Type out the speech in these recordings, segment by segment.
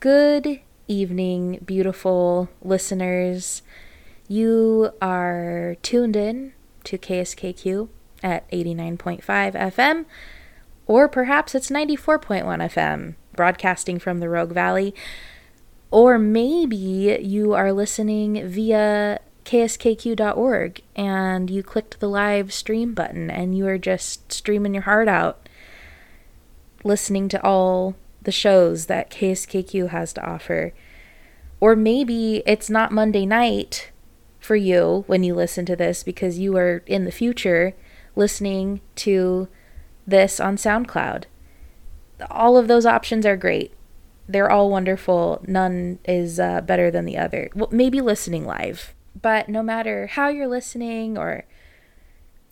Good evening, beautiful listeners. You are tuned in to KSKQ at 89.5 FM, or perhaps it's 94.1 FM, broadcasting from the Rogue Valley. Or maybe you are listening via kskq.org and you clicked the live stream button and you are just streaming your heart out, listening to all the shows that KSKQ has to offer. Or maybe it's not Monday night for you when you listen to this because you are in the future listening to this on SoundCloud. All of those options are great. They're all wonderful. None is uh, better than the other. Well, maybe listening live. But no matter how you're listening or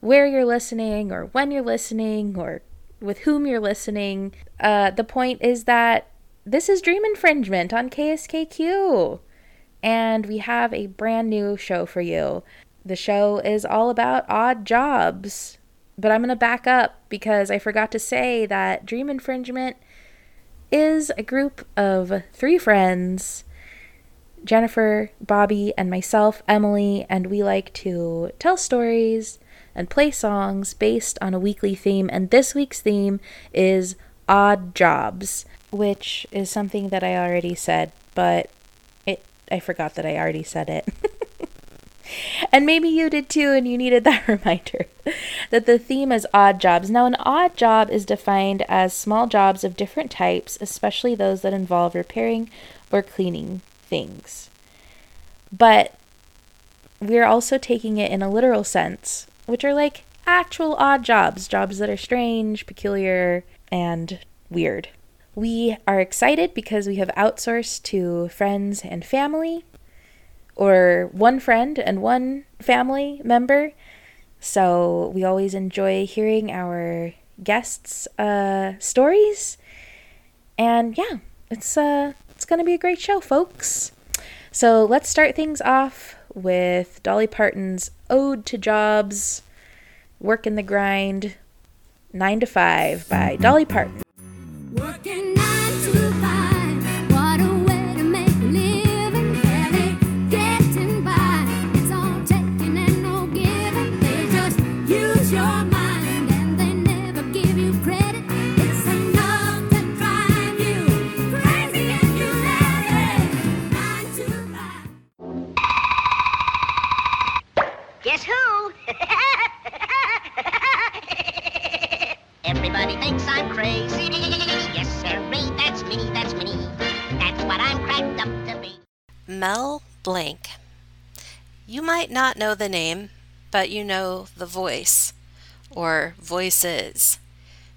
where you're listening or when you're listening or with whom you're listening, uh, the point is that this is Dream Infringement on KSKQ. And we have a brand new show for you. The show is all about odd jobs. But I'm going to back up because I forgot to say that Dream Infringement is a group of three friends Jennifer, Bobby, and myself, Emily, and we like to tell stories and play songs based on a weekly theme. And this week's theme is odd jobs, which is something that I already said, but it I forgot that I already said it. and maybe you did too, and you needed that reminder that the theme is odd jobs. Now, an odd job is defined as small jobs of different types, especially those that involve repairing or cleaning things. But we're also taking it in a literal sense, which are like actual odd jobs, jobs that are strange, peculiar, and weird. We are excited because we have outsourced to friends and family, or one friend and one family member. So we always enjoy hearing our guests' uh, stories. And yeah, it's uh, it's to be a great show, folks. So let's start things off with Dolly Parton's Ode to Jobs, Work in the Grind, 9 to 5 by Dolly Parton. Working Mel Blanc. You might not know the name, but you know the voice, or voices.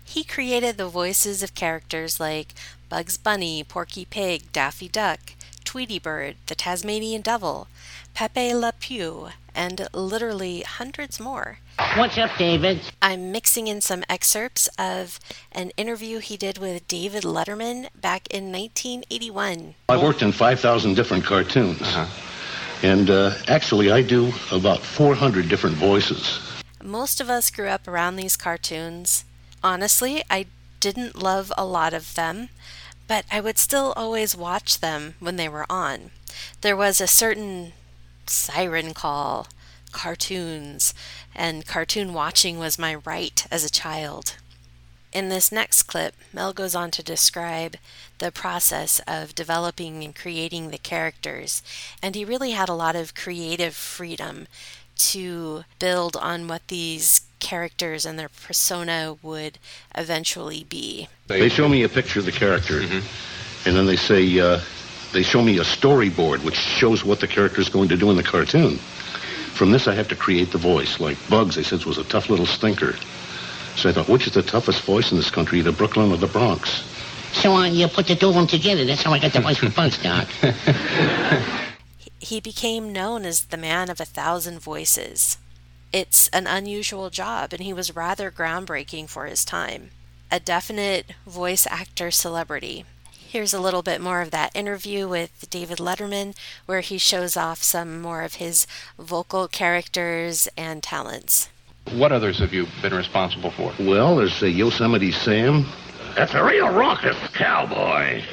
He created the voices of characters like Bugs Bunny, Porky Pig, Daffy Duck, Tweety Bird, the Tasmanian Devil, Pepe Le Pew, and literally hundreds more. What's up, David? I'm mixing in some excerpts of an interview he did with David Letterman back in 1981. I've worked in 5,000 different cartoons. Uh-huh. And uh, actually, I do about 400 different voices. Most of us grew up around these cartoons. Honestly, I didn't love a lot of them, but I would still always watch them when they were on. There was a certain siren call, cartoons, and cartoon watching was my right as a child. In this next clip, Mel goes on to describe the process of developing and creating the characters, and he really had a lot of creative freedom to build on what these characters and their persona would eventually be. They show me a picture of the character, mm-hmm. and then they say, uh, they show me a storyboard which shows what the character is going to do in the cartoon. From this, I have to create the voice. Like Bugs, they said, was a tough little stinker. So I thought, which is the toughest voice in this country, the Brooklyn or the Bronx? So uh, you put the two of them together. That's how I got the voice for Bugs, Doc. he became known as the man of a thousand voices. It's an unusual job, and he was rather groundbreaking for his time. A definite voice actor celebrity. Here's a little bit more of that interview with David Letterman, where he shows off some more of his vocal characters and talents. What others have you been responsible for? Well, there's uh, Yosemite Sam. That's a real raucous cowboy.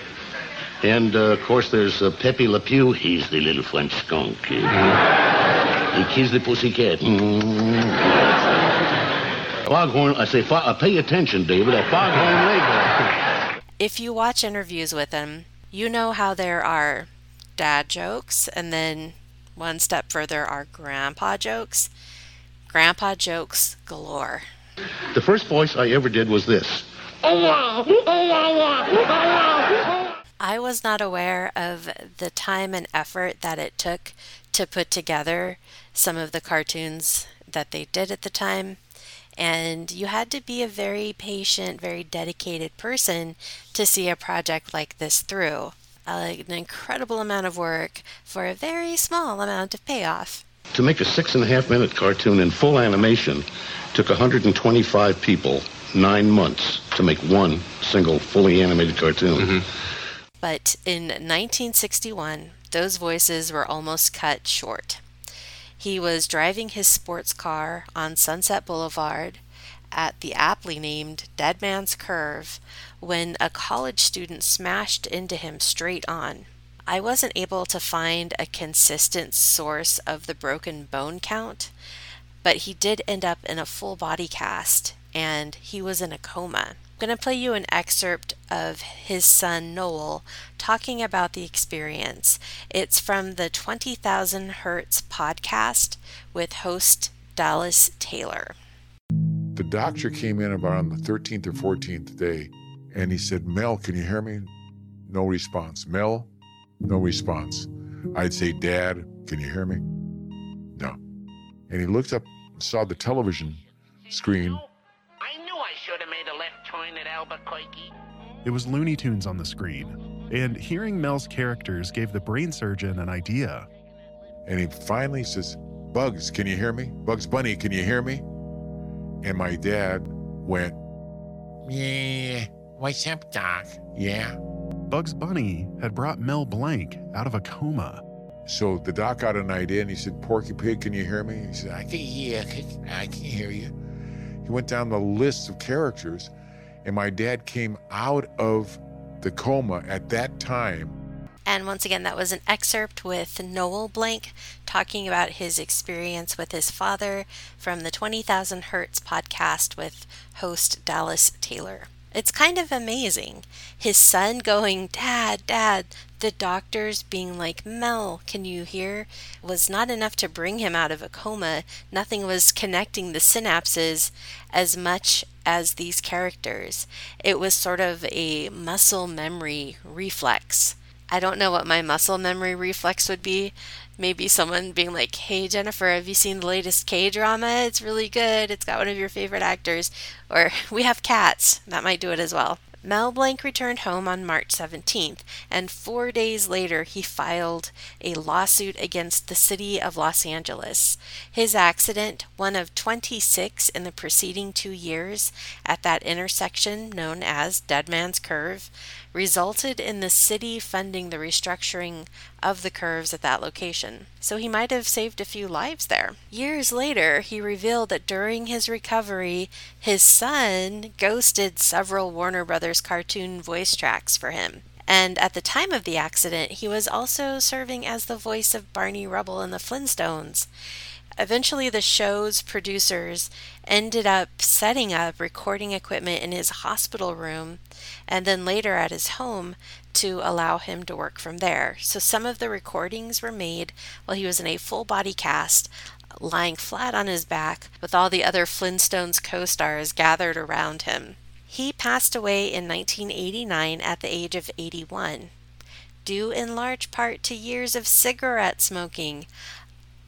And, uh, of course, there's uh, Pepe Le Pew. He's the little French skunk. he kills the pussycat. Foghorn, I say, fo- uh, pay attention, David. A foghorn leghorn. If you watch interviews with him, you know how there are dad jokes, and then one step further are grandpa jokes. Grandpa jokes galore. The first voice I ever did was this. I was not aware of the time and effort that it took to put together some of the cartoons that they did at the time. And you had to be a very patient, very dedicated person to see a project like this through. Uh, an incredible amount of work for a very small amount of payoff. To make a six and a half minute cartoon in full animation took 125 people nine months to make one single fully animated cartoon. But in 1961, those voices were almost cut short. He was driving his sports car on Sunset Boulevard at the aptly named Dead Man's Curve when a college student smashed into him straight on. I wasn't able to find a consistent source of the broken bone count, but he did end up in a full body cast and he was in a coma. I'm going to play you an excerpt of his son Noel talking about the experience. It's from the 20,000 Hertz podcast with host Dallas Taylor. The doctor came in about on the 13th or 14th day and he said, Mel, can you hear me? No response. Mel, no response. I'd say, Dad, can you hear me? No. And he looked up and saw the television screen Albuquerque. It was Looney Tunes on the screen, and hearing Mel's characters gave the brain surgeon an idea. and he finally says, Bugs, can you hear me? Bugs Bunny, can you hear me? And my dad went, Yeah, what's up, Doc? Yeah. Bugs Bunny had brought Mel Blanc out of a coma. So the doc got an idea and he said, Porky Pig, can you hear me? He said, I can hear, I can hear you. He went down the list of characters, and my dad came out of the coma at that time. And once again, that was an excerpt with Noel Blanc talking about his experience with his father from the 20,000 Hertz podcast with host Dallas Taylor. It's kind of amazing. His son going, Dad, Dad, the doctors being like, Mel, can you hear? was not enough to bring him out of a coma. Nothing was connecting the synapses as much as these characters. It was sort of a muscle memory reflex. I don't know what my muscle memory reflex would be. Maybe someone being like, Hey Jennifer, have you seen the latest K drama? It's really good. It's got one of your favorite actors. Or we have cats. That might do it as well. Mel Blanc returned home on March 17th, and four days later he filed a lawsuit against the city of Los Angeles. His accident, one of 26 in the preceding two years at that intersection known as Dead Man's Curve, resulted in the city funding the restructuring of the curves at that location. So he might have saved a few lives there. Years later, he revealed that during his recovery, his son ghosted several Warner Brothers cartoon voice tracks for him. And at the time of the accident, he was also serving as the voice of Barney Rubble in the Flintstones. Eventually, the show's producers ended up setting up recording equipment in his hospital room and then later at his home to allow him to work from there. So, some of the recordings were made while he was in a full body cast, lying flat on his back with all the other Flintstones co stars gathered around him. He passed away in 1989 at the age of 81, due in large part to years of cigarette smoking.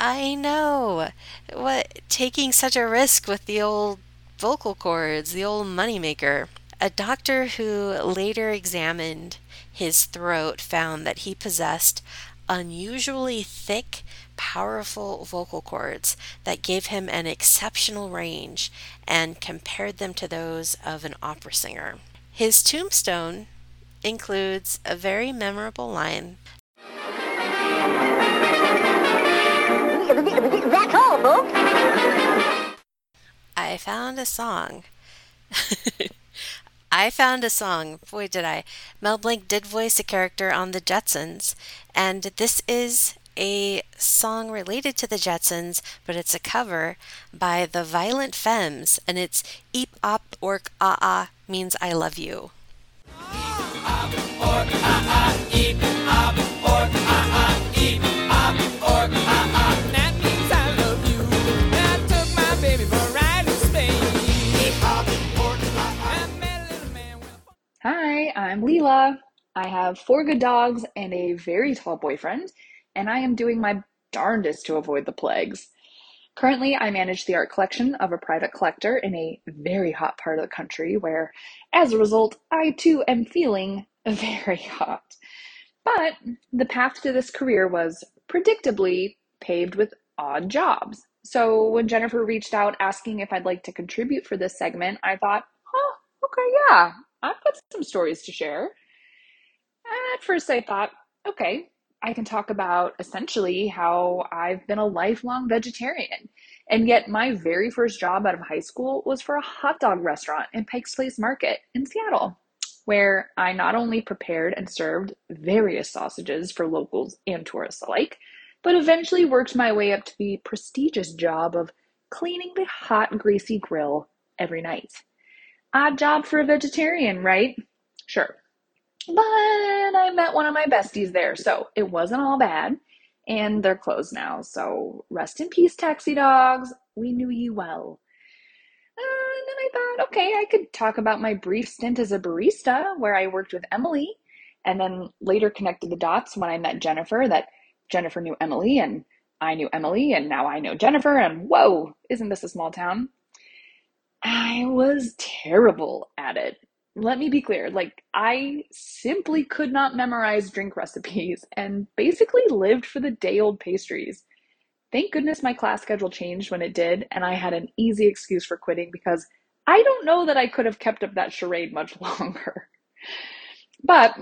I know. What taking such a risk with the old vocal cords, the old moneymaker. A doctor who later examined his throat found that he possessed unusually thick, powerful vocal cords that gave him an exceptional range and compared them to those of an opera singer. His tombstone includes a very memorable line folks. I found a song. I found a song. Boy, did I. Mel Blanc did voice a character on The Jetsons, and this is a song related to the Jetsons, but it's a cover by the Violent Femmes, and it's Eep Op Ork Ah Ah means I love you. That Hi, I'm Leela. I have four good dogs and a very tall boyfriend, and I am doing my darndest to avoid the plagues. Currently, I manage the art collection of a private collector in a very hot part of the country where, as a result, I too am feeling very hot. But the path to this career was predictably paved with odd jobs. So when Jennifer reached out asking if I'd like to contribute for this segment, I thought, huh, okay, yeah, I've got some stories to share. At first, I thought, okay, I can talk about essentially how I've been a lifelong vegetarian. And yet, my very first job out of high school was for a hot dog restaurant in Pikes Place Market in Seattle, where I not only prepared and served various sausages for locals and tourists alike, but eventually worked my way up to the prestigious job of cleaning the hot, greasy grill every night. Odd job for a vegetarian, right? Sure. But I met one of my besties there, so it wasn't all bad. And they're closed now, so rest in peace, taxi dogs. We knew you well. Uh, and then I thought, okay, I could talk about my brief stint as a barista where I worked with Emily, and then later connected the dots when I met Jennifer that Jennifer knew Emily, and I knew Emily, and now I know Jennifer, and whoa, isn't this a small town? I was terrible at it. Let me be clear. Like, I simply could not memorize drink recipes and basically lived for the day old pastries. Thank goodness my class schedule changed when it did, and I had an easy excuse for quitting because I don't know that I could have kept up that charade much longer. But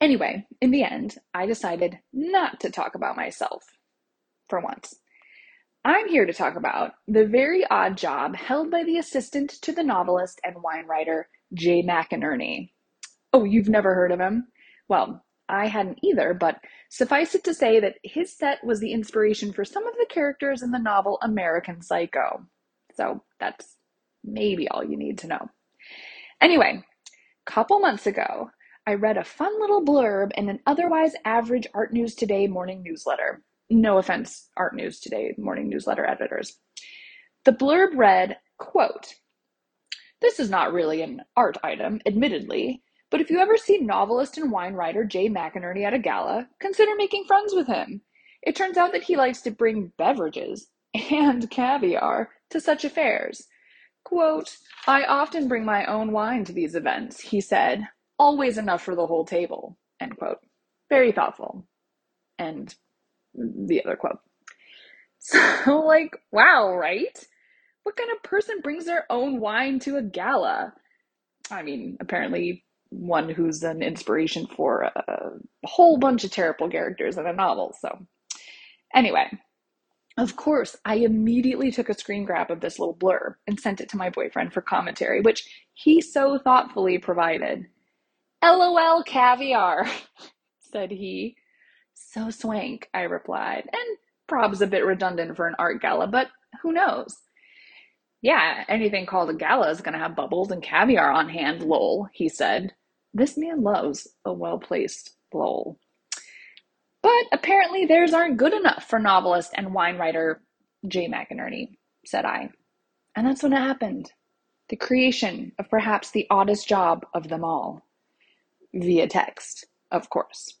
anyway, in the end, I decided not to talk about myself for once. I'm here to talk about the very odd job held by the assistant to the novelist and wine writer Jay McInerney. Oh, you've never heard of him? Well, I hadn't either, but suffice it to say that his set was the inspiration for some of the characters in the novel American Psycho. So that's maybe all you need to know. Anyway, a couple months ago, I read a fun little blurb in an otherwise average Art News Today morning newsletter. No offense, Art News Today morning newsletter editors. The blurb read, quote, This is not really an art item, admittedly, but if you ever see novelist and wine writer Jay McInerney at a gala, consider making friends with him. It turns out that he likes to bring beverages and caviar to such affairs. Quote, I often bring my own wine to these events, he said, always enough for the whole table. End quote. Very thoughtful. And the other quote. So, like, wow, right? What kind of person brings their own wine to a gala? I mean, apparently, one who's an inspiration for a whole bunch of terrible characters in a novel. So, anyway, of course, I immediately took a screen grab of this little blurb and sent it to my boyfriend for commentary, which he so thoughtfully provided. LOL caviar, said he. So swank, I replied, and prob's a bit redundant for an art gala, but who knows? Yeah, anything called a gala is going to have bubbles and caviar on hand, lol, he said. This man loves a well placed lol. But apparently theirs aren't good enough for novelist and wine writer Jay McInerney, said I. And that's when it happened. The creation of perhaps the oddest job of them all. Via text, of course.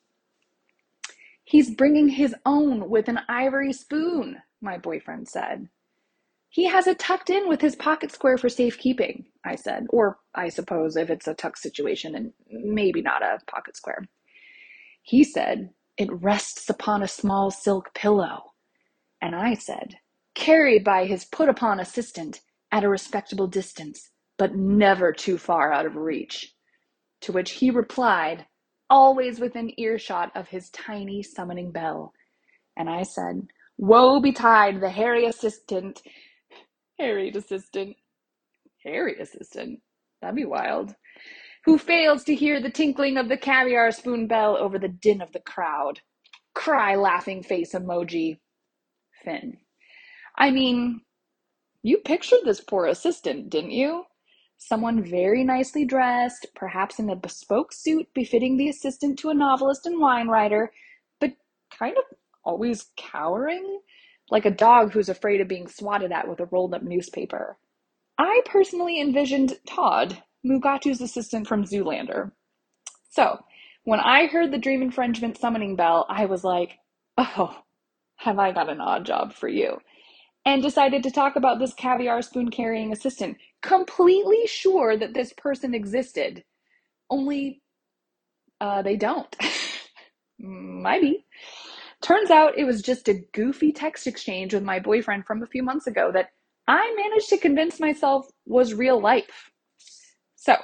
He's bringing his own with an ivory spoon, my boyfriend said. He has it tucked in with his pocket square for safekeeping, I said. Or I suppose if it's a tuck situation and maybe not a pocket square. He said, It rests upon a small silk pillow. And I said, Carried by his put upon assistant at a respectable distance, but never too far out of reach. To which he replied, always within earshot of his tiny summoning bell. And I said, Woe betide the hairy assistant, harried assistant, hairy assistant. That'd be wild. Who fails to hear the tinkling of the caviar spoon bell over the din of the crowd? Cry laughing face emoji. Finn. I mean, you pictured this poor assistant, didn't you? Someone very nicely dressed, perhaps in a bespoke suit befitting the assistant to a novelist and wine writer, but kind of always cowering, like a dog who's afraid of being swatted at with a rolled up newspaper. I personally envisioned Todd, Mugatu's assistant from Zoolander. So, when I heard the dream infringement summoning bell, I was like, oh, have I got an odd job for you? And decided to talk about this caviar spoon carrying assistant, completely sure that this person existed. Only uh, they don't. Maybe. Turns out it was just a goofy text exchange with my boyfriend from a few months ago that I managed to convince myself was real life. So,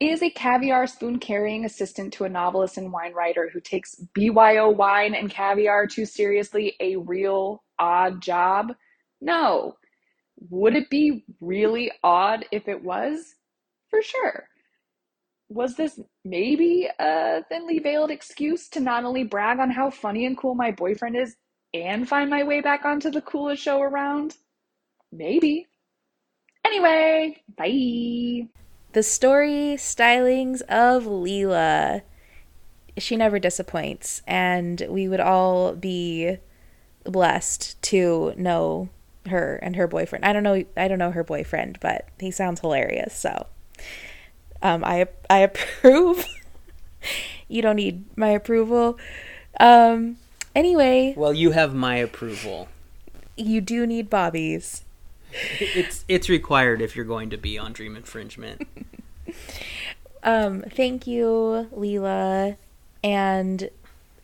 is a caviar spoon carrying assistant to a novelist and wine writer who takes BYO wine and caviar too seriously a real odd job? No. Would it be really odd if it was? For sure. Was this maybe a thinly veiled excuse to not only brag on how funny and cool my boyfriend is and find my way back onto the coolest show around? Maybe. Anyway, bye. The story stylings of Leela. She never disappoints, and we would all be blessed to know her and her boyfriend. I don't know I don't know her boyfriend, but he sounds hilarious, so um I I approve. you don't need my approval. Um anyway, Well, you have my approval. you do need Bobby's. It's it's required if you're going to be on Dream Infringement. Um, thank you, Leela. And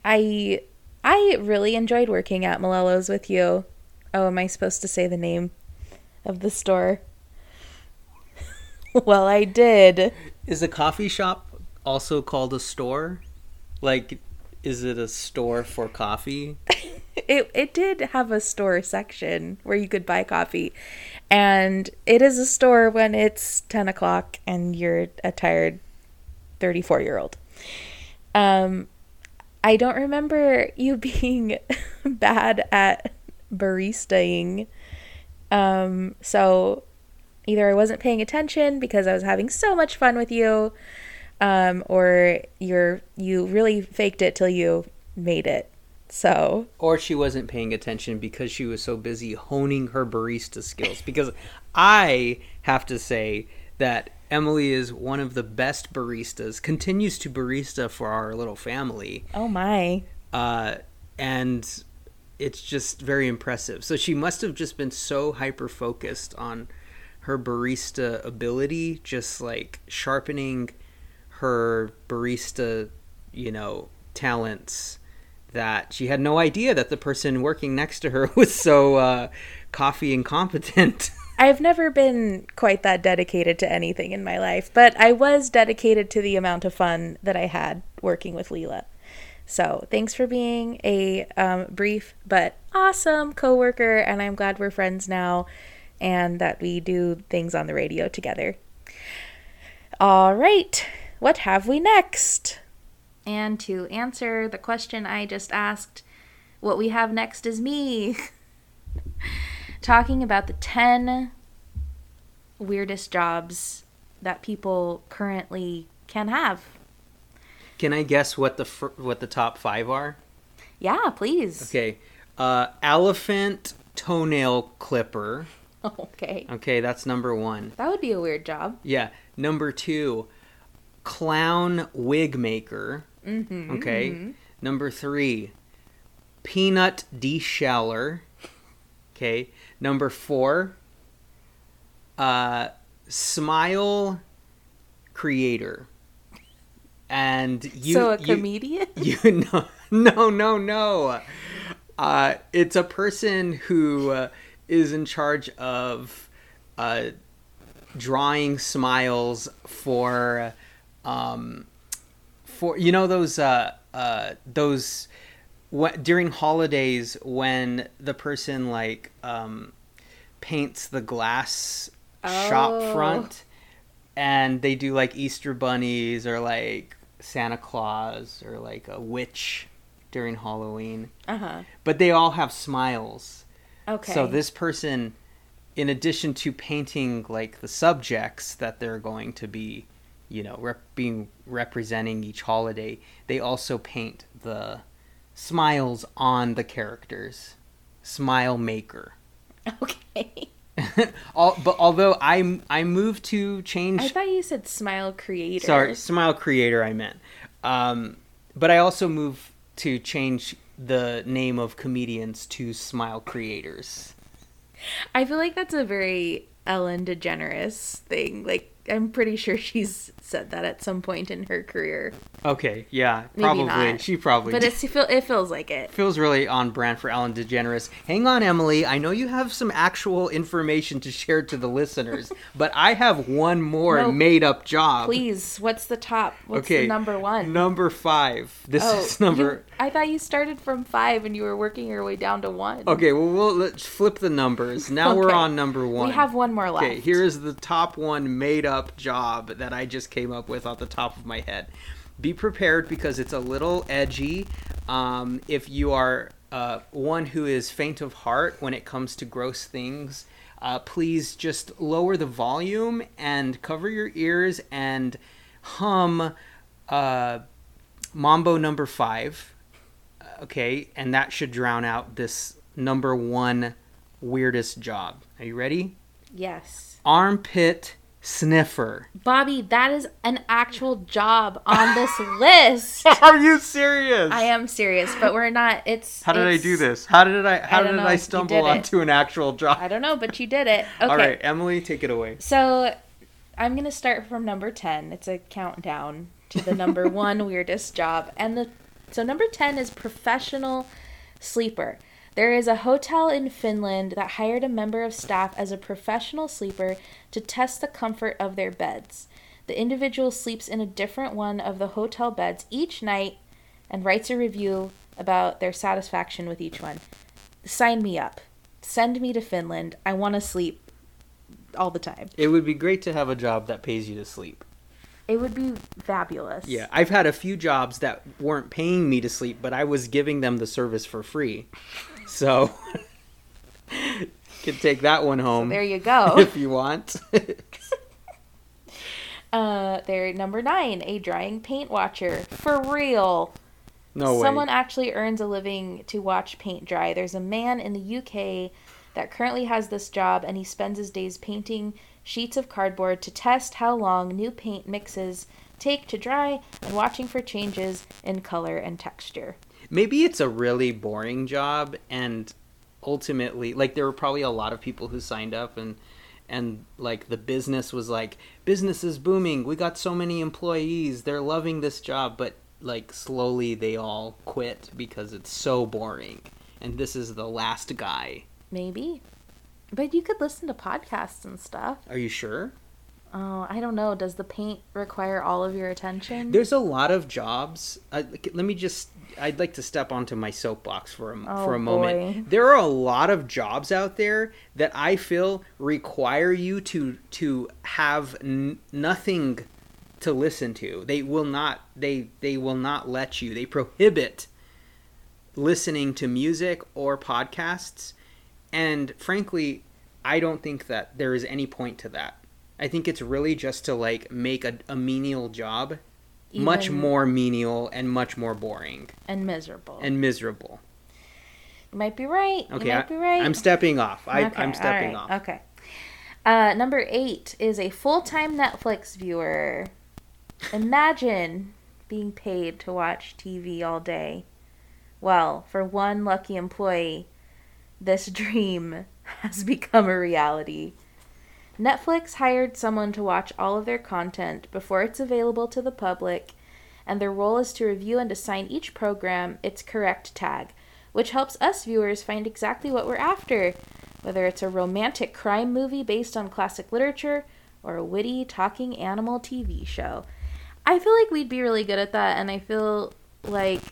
I I really enjoyed working at Malello's with you. Oh, am I supposed to say the name of the store? well, I did. Is a coffee shop also called a store? Like, is it a store for coffee? It it did have a store section where you could buy coffee. And it is a store when it's ten o'clock and you're a tired thirty four year old. Um I don't remember you being bad at baristaing. Um, so either I wasn't paying attention because I was having so much fun with you, um, or you're you really faked it till you made it. So Or she wasn't paying attention because she was so busy honing her barista skills. Because I have to say that Emily is one of the best baristas, continues to barista for our little family. oh my, uh, and it's just very impressive. So she must have just been so hyper focused on her barista ability, just like sharpening her barista, you know, talents. That she had no idea that the person working next to her was so uh, coffee incompetent. I've never been quite that dedicated to anything in my life, but I was dedicated to the amount of fun that I had working with Leela. So thanks for being a um, brief but awesome coworker, and I'm glad we're friends now, and that we do things on the radio together. All right, what have we next? And to answer the question I just asked, what we have next is me talking about the 10 weirdest jobs that people currently can have. Can I guess what the fir- what the top five are? Yeah, please. Okay, uh, elephant toenail clipper. Okay. Okay, that's number one. That would be a weird job. Yeah. Number two, clown wig maker. Mm-hmm. Okay. Number three, peanut desheller. Okay. Number four, uh, smile creator. And you, so a you- comedian? you no no no no. Uh, it's a person who uh, is in charge of uh, drawing smiles for um, for you know those uh, uh, those what during holidays when the person like um, paints the glass shop Oh. front and they do like Easter bunnies or like Santa Claus or like a witch during Halloween. Uh huh. But they all have smiles. Okay. So this person, in addition to painting like the subjects that they're going to be, you know, rep- being representing each holiday, they also paint the smiles on the characters. Smile maker. Okay. All, but although I I moved to change I thought you said smile creator. Sorry, Smile Creator, I meant. Um, but I also moved to change the name of comedians to Smile Creators. I feel like that's a very Ellen DeGeneres thing. Like, I'm pretty sure she's said that at some point in her career. Okay, yeah, probably. not. She probably But it's, it, it feels like it. feels really on brand for Ellen DeGeneres. Hang on, Emily. I know you have some actual information to share to the listeners, but I have one more No, made up job. Please, what's the top? What's okay, the number one? Number five. This oh, is number. you- I thought you started from five and you were working your way down to one. Okay, well, we'll let's flip the numbers. Now we're on number one. We have one more left. Okay, here is the top one made up job that I just came up with off the top of my head. Be prepared because it's a little edgy. Um, if you are uh, one who is faint of heart when it comes to gross things, uh, please just lower the volume and cover your ears and hum uh, Mambo number five. Okay, and that should drown out this number one weirdest job. Are you ready? Yes. Armpit sniffer. Bobby, that is an actual job on this list. Are you serious? I am serious, but we're not. It's. How did I do this? How did I how don't did know. I stumble did onto an actual job? I don't know, but you did it. Okay. All right, Emily, take it away. So I'm going to start from number 10. It's a countdown to the number one weirdest job. And the so number 10 is professional sleeper. There is a hotel in Finland that hired a member of staff as a professional sleeper to test the comfort of their beds. The individual sleeps in a different one of the hotel beds each night and writes a review about their satisfaction with each one. Sign me up. Send me to Finland. I want to sleep all the time. It would be great to have a job that pays you to sleep. It would be fabulous. Yeah, I've had a few jobs that weren't paying me to sleep, but I was giving them the service for free. So can take that one home. there you go. if you want. Uh, they're number nine, a drying paint watcher. For real. no way. Someone actually earns a living to watch paint dry. There's a man in the UK that currently has this job, and he spends his days painting sheets of cardboard to test how long new paint mixes take to dry and watching for changes in color and texture. Maybe it's a really boring job and ultimately like there were probably a lot of people who signed up and and like the business was like business is booming. We got so many employees. They're loving this job. But like slowly they all quit because it's so boring and this is the last guy. Maybe. But you could listen to podcasts and stuff. are you sure Oh, I don't know. Does the paint require all of your attention? there's a lot of jobs I, let me just i'd like to step onto my soapbox for a, Oh, for a oh, moment boy. there are a lot of jobs out there that i feel require you to to have n- nothing to listen to they will not they they will not let you they prohibit listening to music or podcasts and frankly i don't think that there is any point to that i think it's really just to like make a, a menial job much more menial and much more boring and miserable. and miserable you might be right. okay you might I, be right. i'm stepping off I, Okay, i'm stepping all off Okay. Uh, number eight is a full time Netflix viewer. Imagine being paid to watch TV all day. Well, for one lucky employee, this dream has become a reality. Netflix hired someone to watch all of their content before it's available to the public, and their role is to review and assign each program its correct tag, which helps us viewers find exactly what we're after, whether it's a romantic crime movie based on classic literature or a witty talking animal TV show. I feel like we'd be really good at that, and I feel like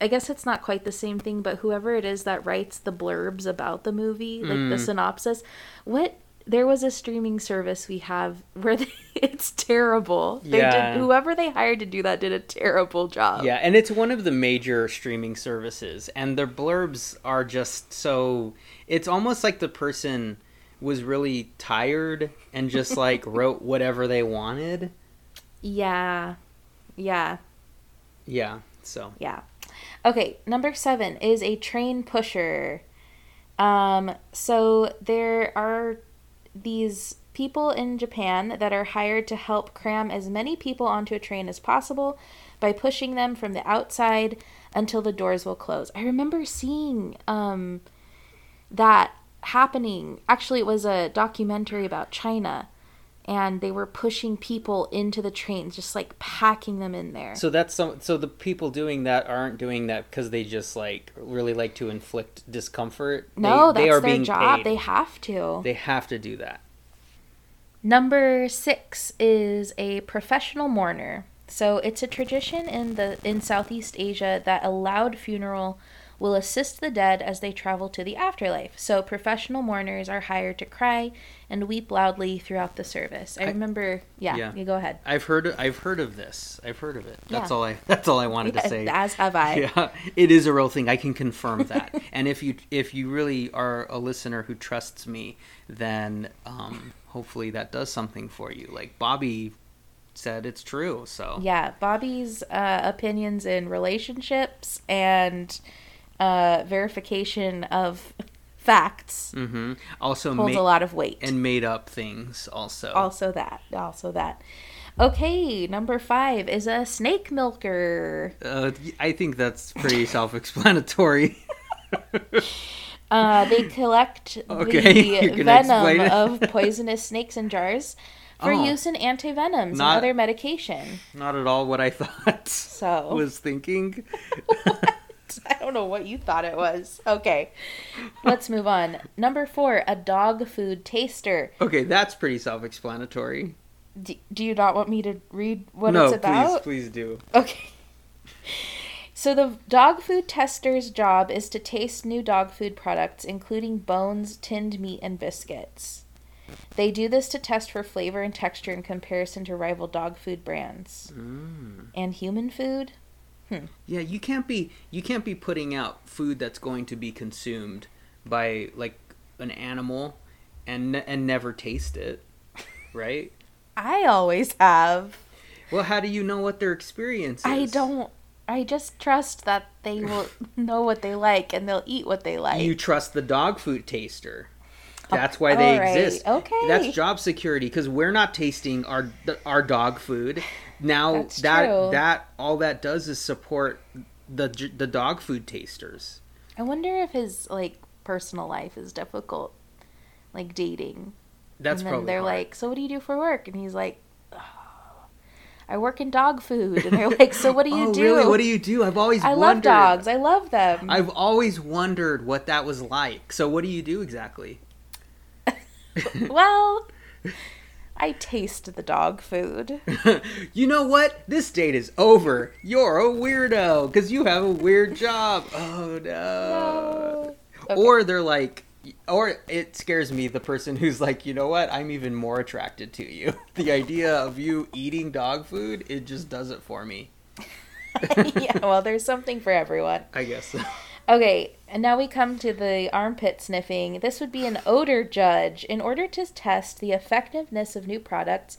I guess it's not quite the same thing, but whoever it is that writes the blurbs about the movie, like the Mm. synopsis, what there was a streaming service we have where they, It's terrible. They Yeah. did whoever they hired to do that did a terrible job. Yeah, and it's one of the major streaming services, and their blurbs are just so. It's almost like the person was really tired and just like wrote whatever they wanted. Yeah. Yeah. Yeah, so. Yeah. Okay, number seven is a train pusher. Um, so there are these people in Japan that are hired to help cram as many people onto a train as possible by pushing them from the outside until the doors will close. I remember seeing um, that happening. Actually, it was a documentary about China. And they were pushing people into the trains, just like packing them in there. So that's some. So the people doing that aren't doing that because they just like really like to inflict discomfort. No, they, that's they are their being job. paid. They have to. They have to do that. Number six is a professional mourner. So it's a tradition in the in Southeast Asia that a loud funeral will assist the dead as they travel to the afterlife. So professional mourners are hired to cry and weep loudly throughout the service. I, remember, yeah, yeah. you go ahead. I've heard. I've heard of this. I've heard of it. That's Yeah. all I. That's all I wanted Yeah, to say. as have I. Yeah, it is a real thing. I can confirm that. and if you if you really are a listener who trusts me, then um, hopefully that does something for you. Like Bobby said, it's true. So Yeah, Bobby's uh, opinions in relationships and uh, verification of facts hmm also holds ma- a lot of weight. and made up things also. Also that. Also that. Okay, number five is a snake milker. Uh, I think that's pretty self-explanatory. Uh, they collect Okay, the venom of poisonous snakes in jars for Oh. use in antivenoms and Not- other medication. Not at all what I thought. So was thinking. I don't know what you thought it was. Okay, let's move on. Number four, a dog food taster. Okay, that's pretty self-explanatory. D- do you not want me to read what no, it's about? please, please do. Okay. So the dog food tester's job is to taste new dog food products, including bones, tinned meat, and biscuits. They do this to test for flavor and texture in comparison to rival dog food brands. Mm. And human food? Hmm. Yeah, you can't be you can't be putting out food that's going to be consumed by like an animal and and never taste it, right? I always have. Well, how do you know what their experience is? I don't. I just trust that they will know what they like and they'll eat what they like. You trust the dog food taster. That's why they right, exist. okay. That's job security because we're not tasting our our dog food. Now That's that true. that all that does is support the the dog food tasters. I wonder if his like personal life is difficult, like dating. That's and then probably they're hard. like, "So what do you do for work?" And he's like, "Oh, "I work in dog food." And they're like, "So what do you oh, do?" really? What do you do? I've always I love dogs. I love them. I've always wondered what that was like. So what do you do exactly? well, I taste the dog food. you know what? This date is over. You're a weirdo because you have a weird job. Oh no. Or they're like, or it scares me the person who's like, you know what? I'm even more attracted to you. The idea of you eating dog food, it just does it for me. yeah, well, there's something for everyone. I guess. so. Okay, and now we come to the armpit sniffing. This would be an odor judge. In order to test the effectiveness of new products,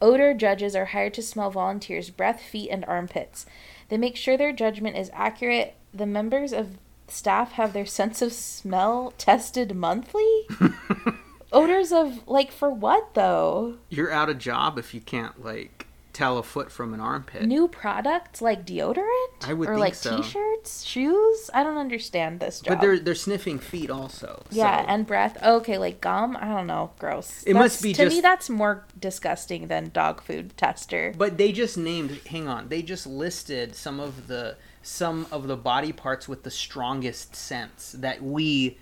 odor judges are hired to smell volunteers' breath, feet, and armpits. They make sure their judgment is accurate. The members of staff have their sense of smell tested monthly. Odors of like for what though? You're out of job if you can't like tell a foot from an armpit. New products like deodorant I would or like so. t-shirts, shoes? I don't understand this job. But they're they're sniffing feet also. Yeah, so- and breath. Okay, like gum. I don't know. Gross. It must be to me. That's more disgusting than dog food tester. But they just named. Hang on, they just listed some of the some of the body parts with the strongest scents that we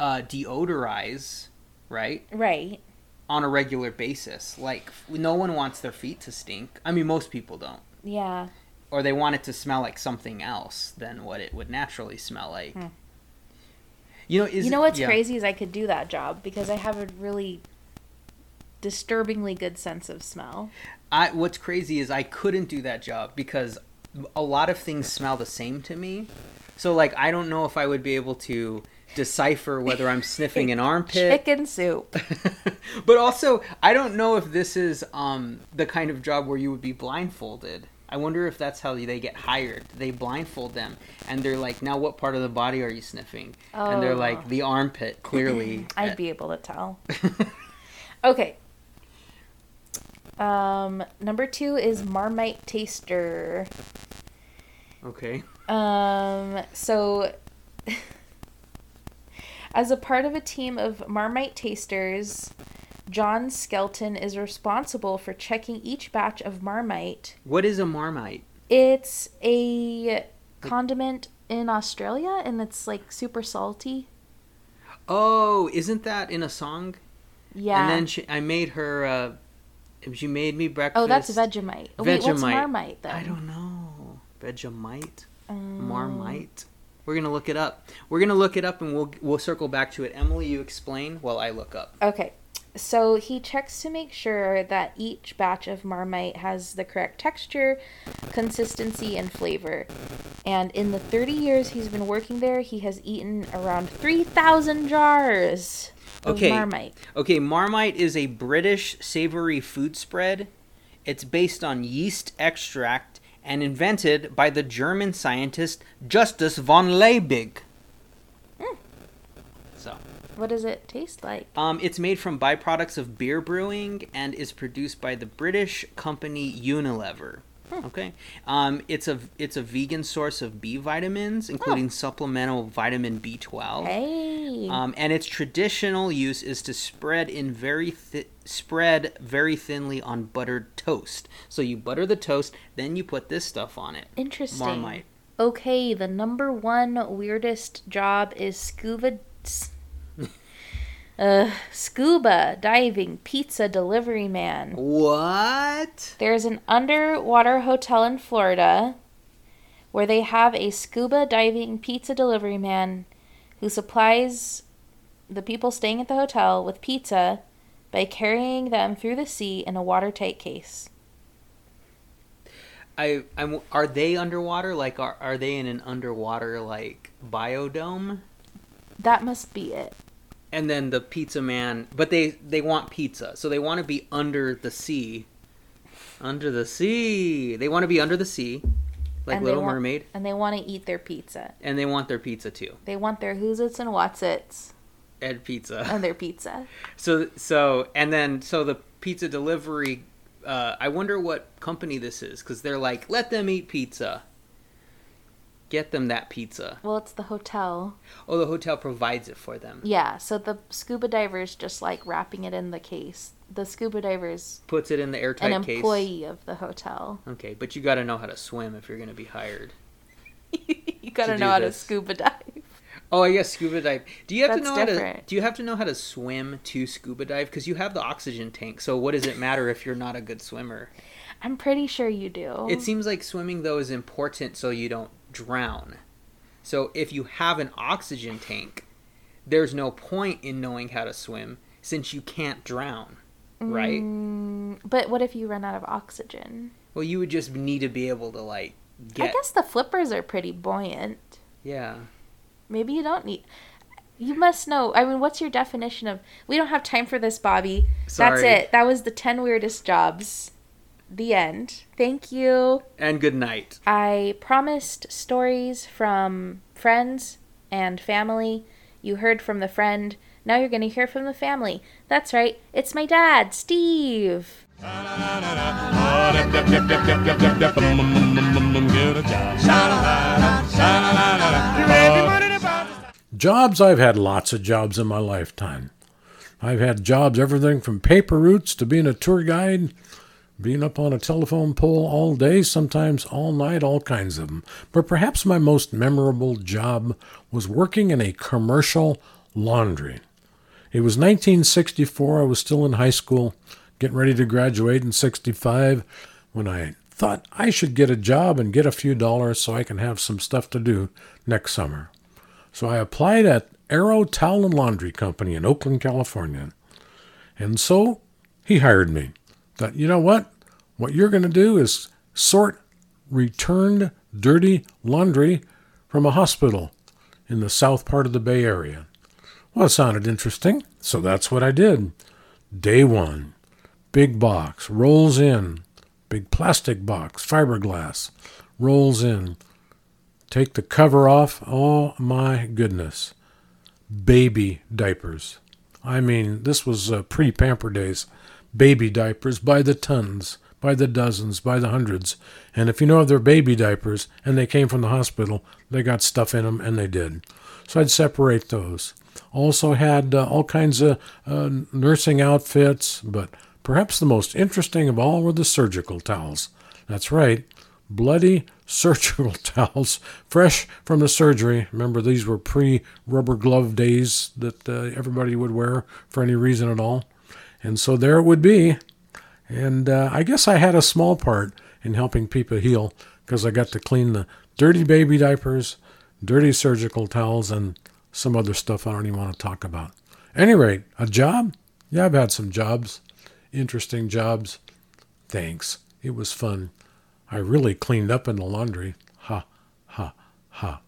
uh, deodorize, right? Right. On a regular basis. Like no one wants their feet to stink. I mean, most people don't, Yeah. or they want it to smell like something else than what it would naturally smell like. Hmm. You know, is you know what's yeah. crazy is I could do that job because I have a really disturbingly good sense of smell. I what's crazy is I couldn't do that job because a lot of things smell the same to me. So like I don't know if I would be able to decipher whether I'm sniffing an armpit. Chicken soup. But also, I don't know if this is um, the kind of job where you would be blindfolded. I wonder if that's how they get hired. They blindfold them, and they're like, "Now, what part of the body are you sniffing?" And they're Oh. like, "The armpit." Clearly, I'd be able to tell. okay. Um, number two is Marmite Taster. okay. Um, so as a part of a team of Marmite tasters, John Skelton is responsible for checking each batch of Marmite. What is a marmite? It's a condiment in Australia and it's like super salty. Oh, isn't that in a song? Yeah. And then she, I made her. Uh, she made me breakfast. oh, that's Vegemite. Oh, Wait, what's Marmite then? I don't know. Vegemite. Um, Marmite. We're gonna look it up. We're gonna look it up, and we'll we'll circle back to it. Emily, you explain while I look up. Okay. So he checks to make sure that each batch of Marmite has the correct texture, consistency, and flavor. And in the 30 years he's been working there, he has eaten around 3,000 jars of Okay. Marmite. Okay, Marmite is a British savory food spread. It's based on yeast extract and invented by the German scientist Justus von Liebig. So, What does it taste like? um, it's made from byproducts of beer brewing and is produced by the British company Unilever. Okay, um, it's a it's a vegan source of B vitamins, including supplemental vitamin B twelve. Hey. Um, and its traditional use is to spread in very thi- spread very thinly on buttered toast. So you butter the toast, then you put this stuff on it. Interesting. Marmite. Okay, the number one weirdest job is scuba. s- Uh, scuba diving pizza delivery man. What? There's an underwater hotel in Florida where they have a scuba diving pizza delivery man who supplies the people staying at the hotel with pizza by carrying them through the sea in a watertight case. I I'm are they underwater? Like are are they in an underwater like biodome? That must be it. And then the pizza man, but they they want pizza, so they want to be under the sea. Under the sea, they want to be under the sea, like And Little want- Mermaid, And they want to eat their pizza. and they want their pizza too. They want their who's its and what's its And pizza. and their pizza. So so and then so the pizza delivery. Uh, I wonder what company this is because they're like, let them eat pizza. Get them that pizza. Well, it's the hotel. Oh, the hotel provides it for them. Yeah, so the scuba divers just like wrapping it in the case. The scuba divers Puts it in the airtight an case. employee of the hotel. Okay, but you got to know how to swim if you're going to be hired. You gotta know how this. to scuba dive. Oh, I guess scuba dive. Do you have to That's know how to? Do you have to know how to swim to scuba dive? Because you have the oxygen tank. So what does it matter if you're not a good swimmer? I'm pretty sure you do. It seems like swimming though is important so you don't drown. So if you have an oxygen tank, there's no point in knowing how to swim since you can't drown, right? Mm, but what if you run out of oxygen? Well, you would just need to be able to like get. I guess the flippers are pretty buoyant. yeah. Maybe you don't need. You must know. I mean, what's your definition of? We don't have time for this, Bobby. Sorry. That's it. That was the 10 weirdest jobs. The end. Thank you. And good night. I promised stories from friends and family. You heard from the friend. Now you're going to hear from the family. That's right. It's my dad, Steve. Jobs, I've had lots of jobs in my lifetime. I've had jobs everything from paper routes to being a tour guide, being up on a telephone pole all day, sometimes all night, all kinds of them. But perhaps my most memorable job was working in a commercial laundry. It was 1964. I was still in high school, getting ready to graduate in 65, when I thought I should get a job and get a few dollars so I can have some stuff to do next summer. So I applied at Arrow Towel and Laundry Company in Oakland, California. And so he hired me. You know what? What you're going to do is sort returned dirty laundry from a hospital in the south part of the Bay Area. Well, it sounded interesting, so that's what I did. Day one, big box, rolls in, big plastic box, fiberglass, rolls in. Take the cover off. Oh my goodness. Baby diapers. I mean, this was uh, pre pamper days. Baby diapers by the tons, by the dozens, by the hundreds. And if you know they're baby diapers and they came from the hospital, they got stuff in them, and they did. So I'd separate those. Also had uh, all kinds of uh, nursing outfits, but perhaps the most interesting of all were the surgical towels. That's right, bloody surgical towels, fresh from the surgery. Remember, these were pre rubber glove days that uh, everybody would wear for any reason at all. And so there it would be. And uh, I guess I had a small part in helping people heal because I got to clean the dirty baby diapers, dirty surgical towels, and some other stuff I don't even want to talk about. Any rate, a job? Yeah, I've had some jobs, interesting jobs. Thanks. It was fun. I really cleaned up in the laundry. Ha, ha, ha.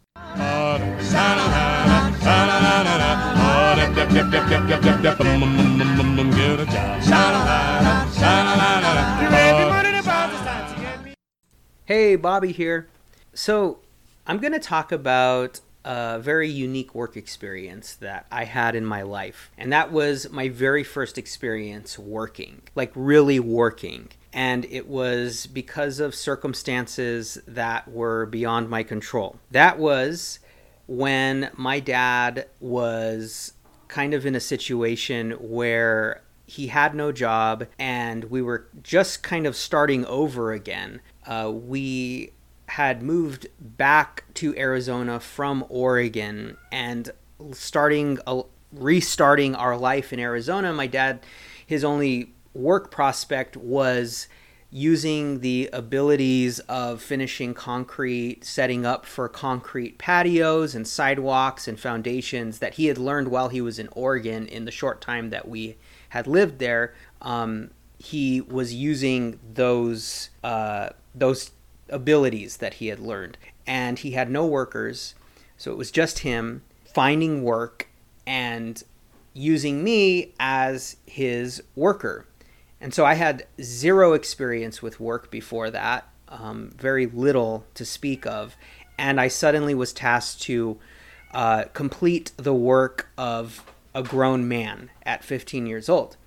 Hey, Bobby here. So, I'm going to talk about a very unique work experience that I had in my life. And that was my very first experience working, like really working. And it was because of circumstances that were beyond my control. That was when my dad was kind of in a situation where he had no job and we were just kind of starting over again. Uh, we had moved back to Arizona from Oregon and starting a, restarting our life in Arizona. My dad, his only work prospect was using the abilities of finishing concrete, setting up for concrete patios and sidewalks and foundations that he had learned while he was in Oregon in the short time that we had lived there. Um, he was using those uh, those abilities that he had learned, and he had no workers, so it was just him finding work and using me as his worker. And so I had zero experience with work before that, um, very little to speak of. And I suddenly was tasked to uh, complete the work of a grown man at 15 years old.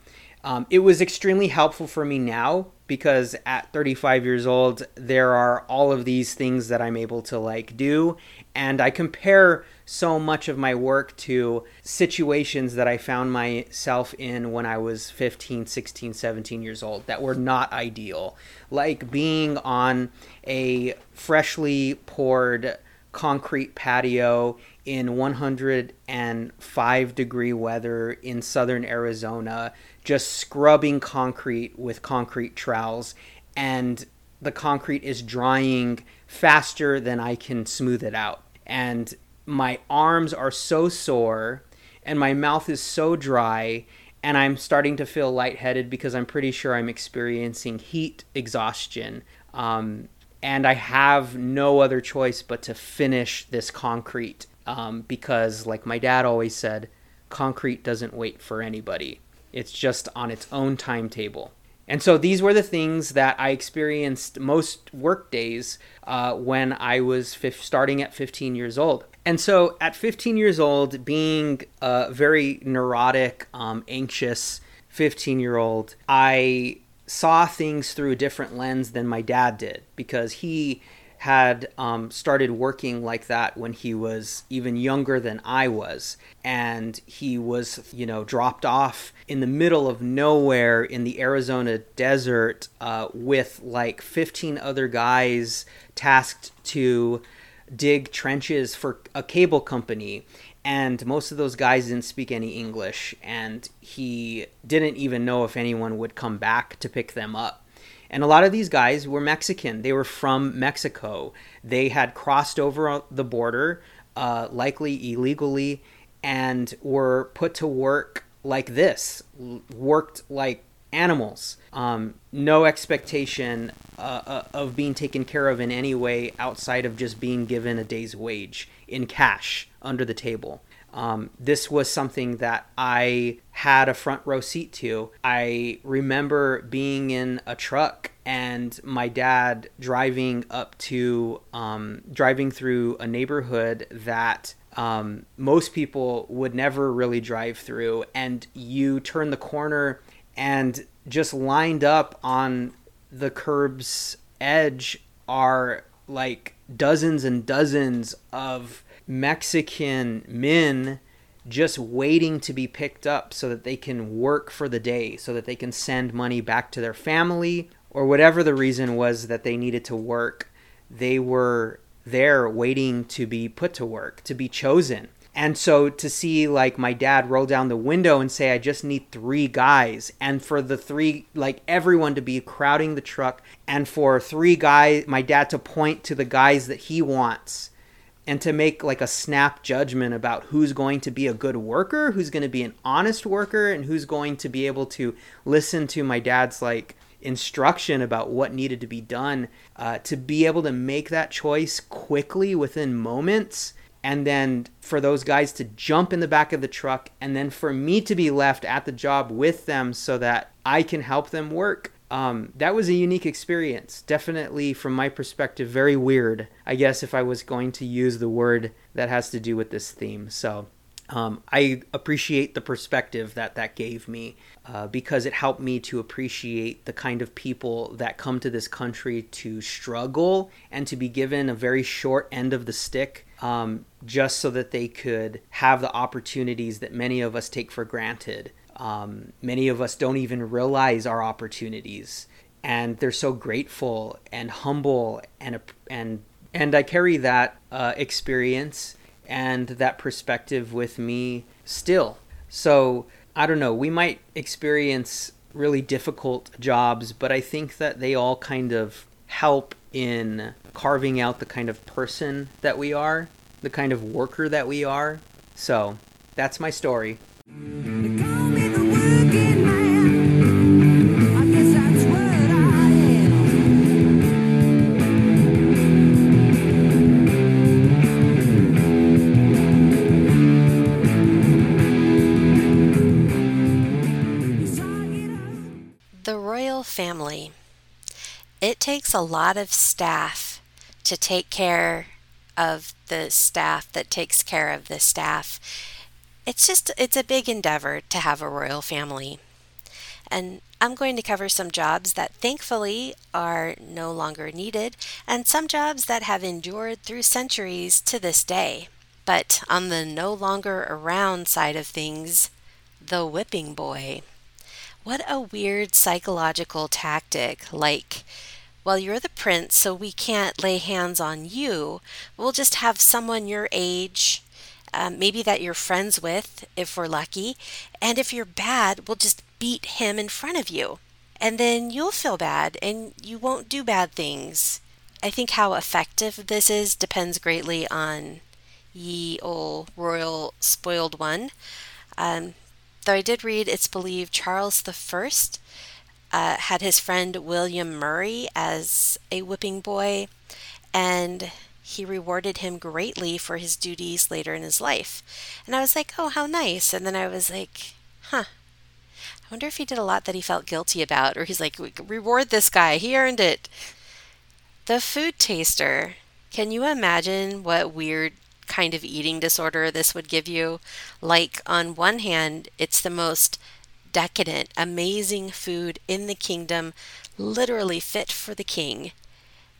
Um, it was extremely helpful for me now because at 35 years old, there are all of these things that I'm able to like do. And I compare so much of my work to situations that I found myself in when I was 15, 16, 17 years old that were not ideal. Like being on a freshly poured concrete patio in 105 degree weather in southern Arizona, just scrubbing concrete with concrete trowels, and the concrete is drying faster than I can smooth it out. And my arms are so sore, and my mouth is so dry, and I'm starting to feel lightheaded because I'm pretty sure I'm experiencing heat exhaustion. Um, and I have no other choice but to finish this concrete um, because, like my dad always said, concrete doesn't wait for anybody. It's just on its own timetable. And so these were the things that I experienced most work days uh, when I was fif- starting at 15 years old. And so at 15 years old, being a very neurotic, um, anxious 15 year old, I saw things through a different lens than my dad did because he had um, started working like that when he was even younger than I was. And he was, you know, dropped off in the middle of nowhere in the Arizona desert uh, with like 15 other guys tasked to dig trenches for a cable company. And most of those guys didn't speak any English, and he didn't even know if anyone would come back to pick them up. And a lot of these guys were Mexican. They were from Mexico. They had crossed over the border, uh, likely illegally, and were put to work like this worked like animals. Um, no expectation uh, uh, of being taken care of in any way outside of just being given a day's wage in cash under the table. Um, this was something that I had a front row seat to. I remember being in a truck and my dad driving up to um, driving through a neighborhood that um, most people would never really drive through, and you turn the corner and just lined up on the curb's edge are like dozens and dozens of Mexican men just waiting to be picked up so that they can work for the day, so that they can send money back to their family or whatever the reason was that they needed to work. They were there waiting to be put to work, to be chosen. And so to see like my dad roll down the window and say, I just need three guys, and for the three, like everyone to be crowding the truck, and for three guys, my dad to point to the guys that he wants and to make like a snap judgment about who's going to be a good worker, who's going to be an honest worker, and who's going to be able to listen to my dad's like instruction about what needed to be done, uh, to be able to make that choice quickly within moments and then for those guys to jump in the back of the truck and then for me to be left at the job with them so that I can help them work. Um, that was a unique experience. Definitely, from my perspective, very weird, I guess, if I was going to use the word that has to do with this theme. So, um, I appreciate the perspective that that gave me uh, because it helped me to appreciate the kind of people that come to this country to struggle and to be given a very short end of the stick um, just so that they could have the opportunities that many of us take for granted. Um, many of us don't even realize our opportunities, and they're so grateful and humble and and and I carry that uh, experience and that perspective with me still. So I don't know. We might experience really difficult jobs, but I think that they all kind of help in carving out the kind of person that we are, the kind of worker that we are. So that's my story. The family. It takes a lot of staff to take care of the staff that takes care of the staff. It's just, it's a big endeavor to have a royal family. And I'm going to cover some jobs that thankfully are no longer needed, and some jobs that have endured through centuries to this day. But on the no longer around side of things, the whipping boy. What a weird psychological tactic. Like, well, you're the prince, so we can't lay hands on you. We'll just have someone your age, um, maybe that you're friends with, if we're lucky. And if you're bad, we'll just beat him in front of you. And then you'll feel bad and you won't do bad things. I think how effective this is depends greatly on ye old royal spoiled one. Um, Though I did read it's believed Charles I uh, had his friend William Murray as a whipping boy, and he rewarded him greatly for his duties later in his life. And I was like, oh, how nice. And then I was like, huh. I wonder if he did a lot that he felt guilty about, or he's like, reward this guy, he earned it. The food taster. Can you imagine what weird kind of eating disorder this would give you. Like, on one hand, it's the most decadent, amazing food in the kingdom, literally fit for the king.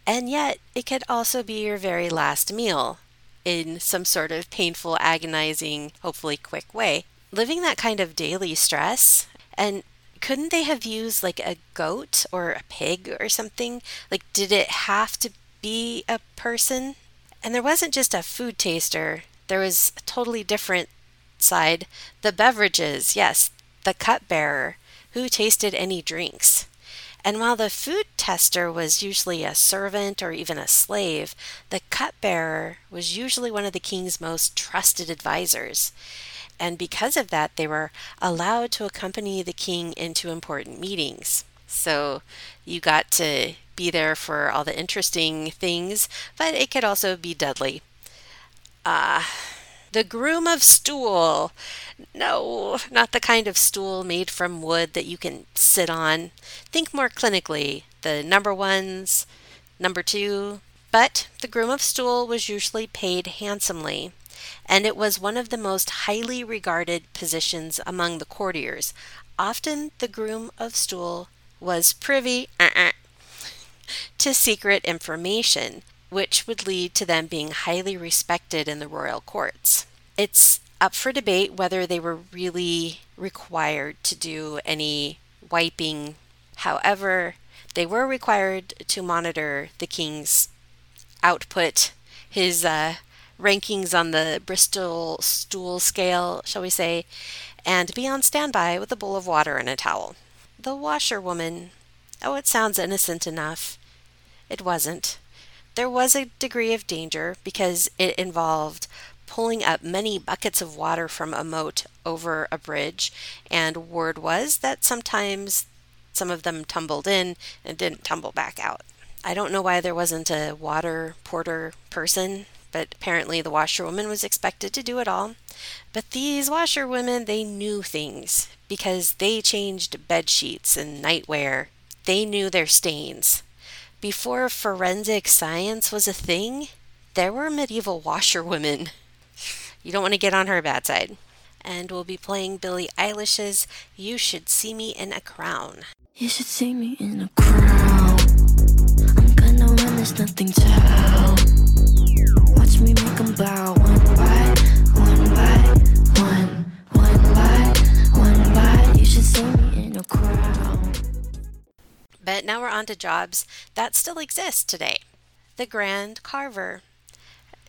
And yet, it could also be your very last meal in some sort of painful, agonizing, hopefully quick way. Living that kind of daily stress, and couldn't they have used like a goat or a pig or something? Like, did it have to be a person? And there wasn't just a food taster, there was a totally different side. The beverages, yes, the cupbearer, who tasted any drinks. And while the food tester was usually a servant or even a slave, the cupbearer was usually one of the king's most trusted advisors. And because of that, they were allowed to accompany the king into important meetings. So you got to be there for all the interesting things, but it could also be deadly. Ah, the groom of stool. No, not the kind of stool made from wood that you can sit on. Think more clinically. The number ones, number two. But the groom of stool was usually paid handsomely, and it was one of the most highly regarded positions among the courtiers. Often the groom of stool was privy uh-uh, to secret information, which would lead to them being highly respected in the royal courts. It's up for debate whether they were really required to do any wiping. However, they were required to monitor the king's output, his uh, rankings on the Bristol stool scale, shall we say, and be on standby with a bowl of water and a towel. The washerwoman. Oh, it sounds innocent enough. It wasn't. There was a degree of danger because it involved pulling up many buckets of water from a moat over a bridge, and word was that sometimes some of them tumbled in and didn't tumble back out. I don't know why there wasn't a water porter person, but apparently the washerwoman was expected to do it all. But these washerwomen, they knew things because they changed bed sheets and nightwear. They knew their stains. Before forensic science was a thing, there were medieval washerwomen. You don't want to get on her bad side. And we'll be playing Billie Eilish's You Should See Me in a Crown. You should see me in a crown. I'm gonna win, there's nothing to how. Watch me make 'em bow one by one by one, one by one by. You should see me in a crown. But now we're on to jobs that still exist today. The Grand Carver.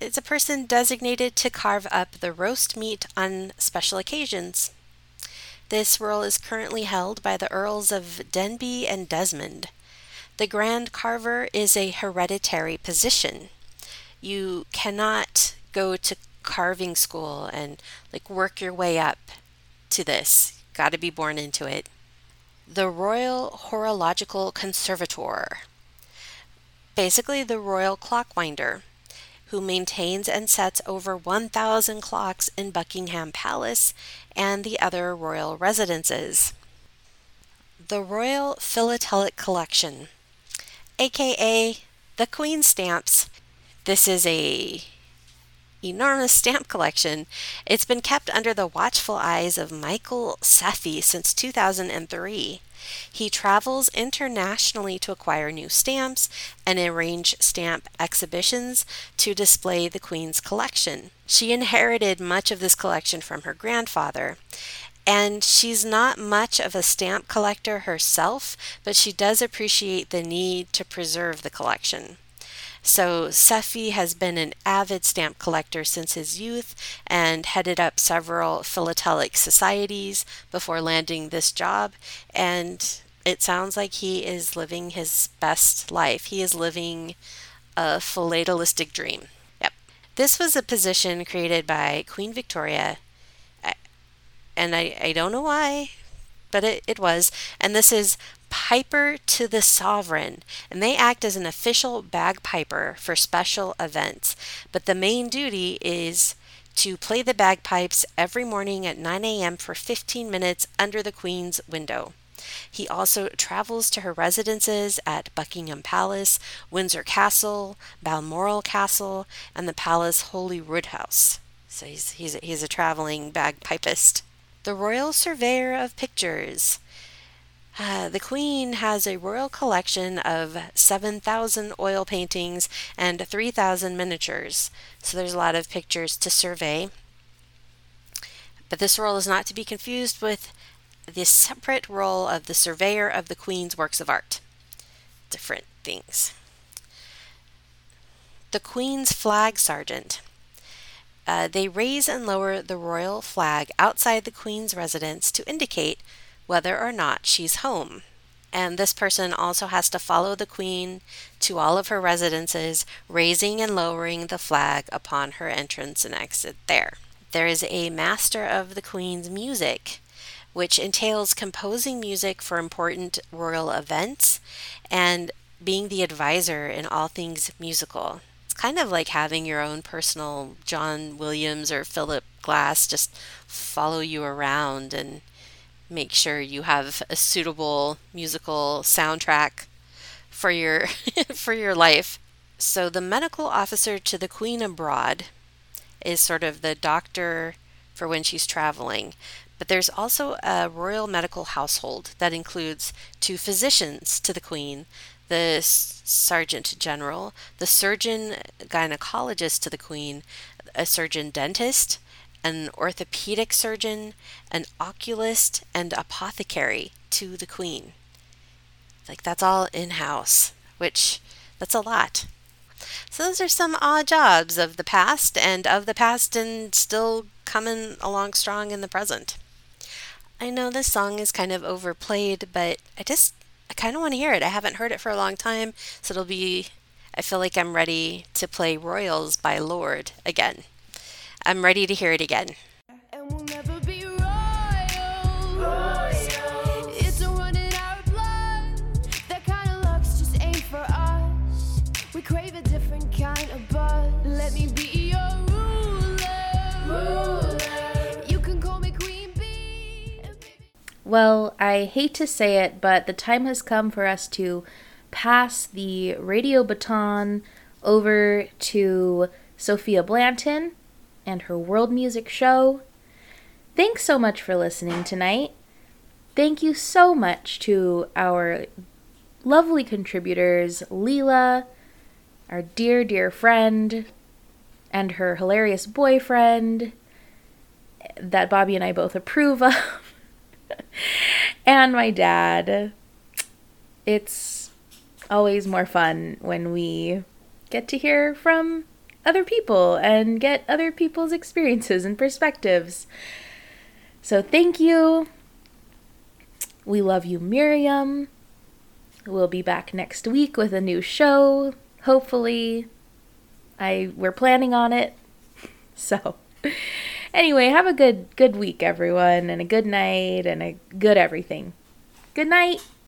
It's a person designated to carve up the roast meat on special occasions. This role is currently held by the Earls of Denbigh and Desmond. The Grand Carver is a hereditary position. You cannot go to carving school and like work your way up to this. Got to be born into it. The Royal Horological Conservator. Basically, the royal clockwinder who maintains and sets over 1,000 clocks in Buckingham Palace and the other royal residences. The Royal Philatelic Collection, aka the Queen Stamps. This is a enormous stamp collection. It's been kept under the watchful eyes of Michael Sefi since 2003. He travels internationally to acquire new stamps and arrange stamp exhibitions to display the Queen's collection. She inherited much of this collection from her grandfather. And she's not much of a stamp collector herself, but she does appreciate the need to preserve the collection. So Sefi has been an avid stamp collector since his youth and headed up several philatelic societies before landing this job. And it sounds like he is living his best life. He is living a philatelistic dream. Yep. This was a position created by Queen Victoria. And I, I don't know why, but it, it was. And this is Piper to the Sovereign, and they act as an official bagpiper for special events. But the main duty is to play the bagpipes every morning at 9 a.m. for 15 minutes under the Queen's window. He also travels to her residences at Buckingham Palace, Windsor Castle, Balmoral Castle, and the Palace Holyrood House. So he's, he's, he's a traveling bagpipist. The Royal Surveyor of Pictures. Uh, the Queen has a royal collection of 7,000 oil paintings and 3,000 miniatures, so there's a lot of pictures to survey. But this role is not to be confused with the separate role of the surveyor of the Queen's works of art. Different things. The Queen's Flag Sergeant. Uh, they raise and lower the royal flag outside the Queen's residence to indicate whether or not she's home. And this person also has to follow the queen to all of her residences, raising and lowering the flag upon her entrance and exit there. There is a master of the queen's music, which entails composing music for important royal events and being the advisor in all things musical. It's kind of like having your own personal John Williams or Philip Glass just follow you around and make sure you have a suitable musical soundtrack for your for your life. So the medical officer to the queen abroad is sort of the doctor for when she's traveling. But there's also a royal medical household that includes two physicians to the queen, the sergeant general, the surgeon gynecologist to the queen, a surgeon dentist, an orthopedic surgeon, an oculist, and apothecary to the queen. Like that's all in house, which that's a lot. So those are some odd jobs of the past and of the past and still coming along strong in the present. I know this song is kind of overplayed, but I just I kind of want to hear it. I haven't heard it for a long time, so it'll be I feel like I'm ready to play Royals by Lorde again. I'm ready to hear it again. It's a run in our blood. That kind of luck's just ain't for us. We crave a different kind of buzz. Let me be your ruler. You can call me Queen Bee. Well, I hate to say it, but the time has come for us to pass the radio baton over to Sophia Blanton and her world music show. Thanks so much for listening tonight. Thank you so much to our lovely contributors, Leela, our dear, dear friend, and her hilarious boyfriend that Bobby and I both approve of, and my dad. It's always more fun when we get to hear from other people and get other people's experiences and perspectives. So thank you. We love you, Miriam. We'll be back next week with a new show, hopefully. I we're planning on it. So anyway, have a good good week everyone and a good night and a good everything. Good night.